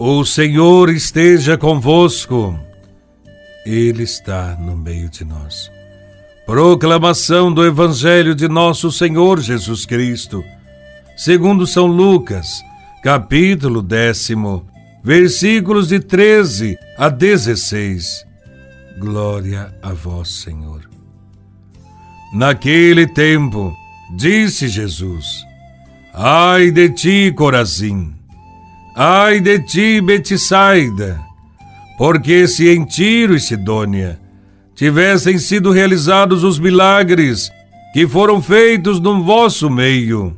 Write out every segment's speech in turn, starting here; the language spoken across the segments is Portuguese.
O Senhor esteja convosco. Ele está no meio de nós. Proclamação do Evangelho de Nosso Senhor Jesus Cristo, segundo São Lucas, capítulo décimo, versículos de 13 a 16. Glória a vós, Senhor. Naquele tempo, disse Jesus: Ai de ti, Corazim! Ai de ti, Betsaida! Porque se em Tiro e Sidônia tivessem sido realizados os milagres que foram feitos no vosso meio,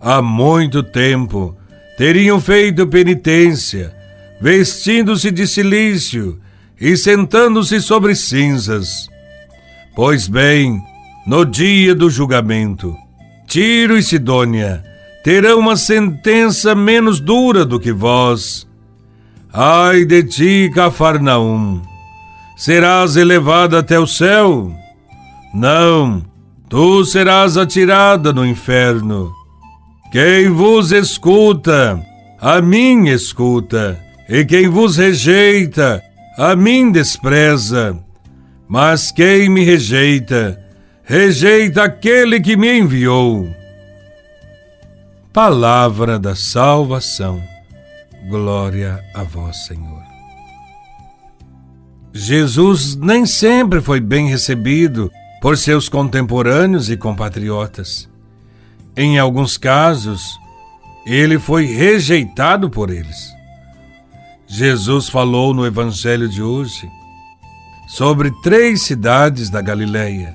há muito tempo teriam feito penitência, vestindo-se de silício e sentando-se sobre cinzas. Pois bem, no dia do julgamento, Tiro e Sidônia terão uma sentença menos dura do que vós. Ai de ti, Cafarnaum! Serás elevada até o céu? Não, tu serás atirada no inferno. Quem vos escuta, a mim escuta, e quem vos rejeita, a mim despreza. Mas quem me rejeita, rejeita aquele que me enviou. Palavra da salvação. Glória a vós, Senhor. Jesus nem sempre foi bem recebido por seus contemporâneos e compatriotas. Em alguns casos, ele foi rejeitado por eles. Jesus falou no Evangelho de hoje sobre três cidades da Galileia,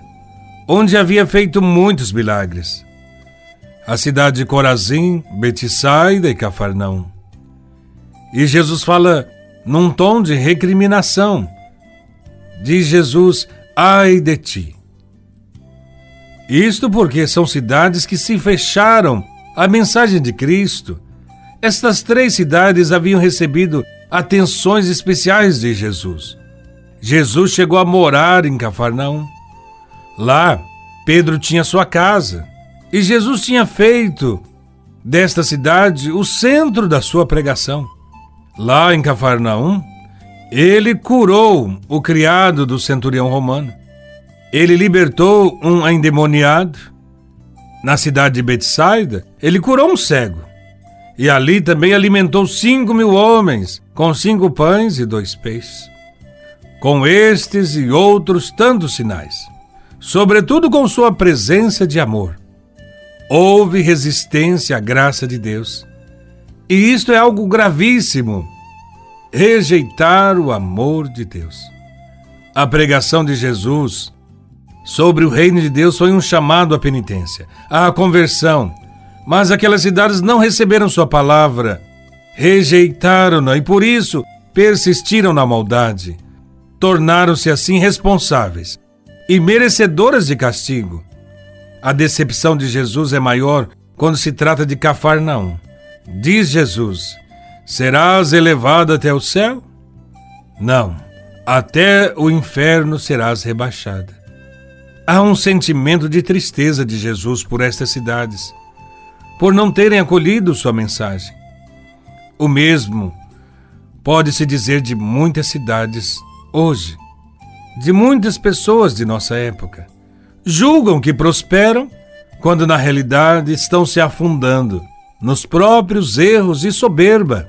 onde havia feito muitos milagres a cidade de Corazim, Betsaida e Cafarnaum. E Jesus fala num tom de recriminação. Diz Jesus: Ai de ti. Isto porque são cidades que se fecharam à mensagem de Cristo. Estas três cidades haviam recebido atenções especiais de Jesus. Jesus chegou a morar em Cafarnaum. Lá, Pedro tinha sua casa. E Jesus tinha feito desta cidade o centro da sua pregação. Lá em Cafarnaum, ele curou o criado do centurião romano. Ele libertou um endemoniado. Na cidade de Betsaida, ele curou um cego. E ali também alimentou cinco mil homens com cinco pães e dois peixes. Com estes e outros tantos sinais, sobretudo com sua presença de amor Houve resistência à graça de Deus. E isto é algo gravíssimo. Rejeitar o amor de Deus. A pregação de Jesus sobre o reino de Deus foi um chamado à penitência, à conversão. Mas aquelas cidades não receberam sua palavra, rejeitaram-na e por isso persistiram na maldade. Tornaram-se assim responsáveis e merecedoras de castigo. A decepção de Jesus é maior quando se trata de Cafarnaum. Diz Jesus: Serás elevado até o céu? Não, até o inferno serás rebaixada. Há um sentimento de tristeza de Jesus por estas cidades, por não terem acolhido sua mensagem. O mesmo pode-se dizer de muitas cidades hoje, de muitas pessoas de nossa época julgam que prosperam, quando na realidade estão se afundando nos próprios erros e soberba.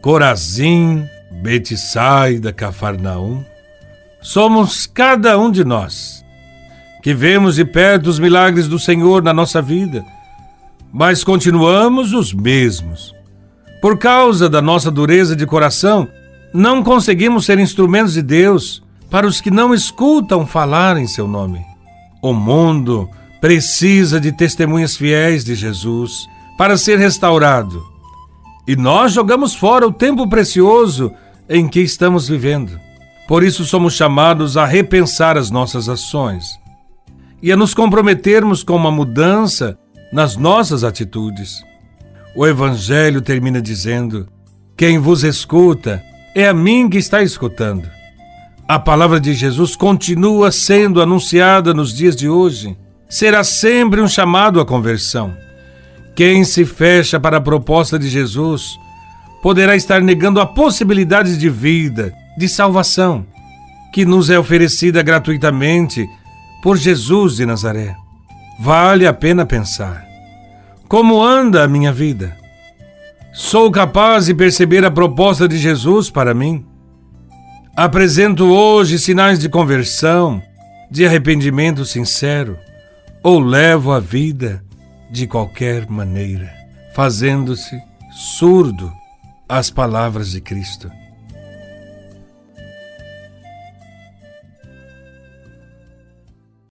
Corazim, Betsaida, Cafarnaum. Somos cada um de nós que vemos de perto os milagres do Senhor na nossa vida, mas continuamos os mesmos. Por causa da nossa dureza de coração, não conseguimos ser instrumentos de Deus para os que não escutam falar em seu nome. O mundo precisa de testemunhas fiéis de Jesus para ser restaurado. E nós jogamos fora o tempo precioso em que estamos vivendo. Por isso somos chamados a repensar as nossas ações e a nos comprometermos com uma mudança nas nossas atitudes. O Evangelho termina dizendo: Quem vos escuta é a mim que está escutando. A palavra de Jesus continua sendo anunciada nos dias de hoje. Será sempre um chamado à conversão. Quem se fecha para a proposta de Jesus poderá estar negando a possibilidade de vida, de salvação, que nos é oferecida gratuitamente por Jesus de Nazaré. Vale a pena pensar. Como anda a minha vida? Sou capaz de perceber a proposta de Jesus para mim? Apresento hoje sinais de conversão, de arrependimento sincero, ou levo a vida de qualquer maneira, fazendo-se surdo às palavras de Cristo?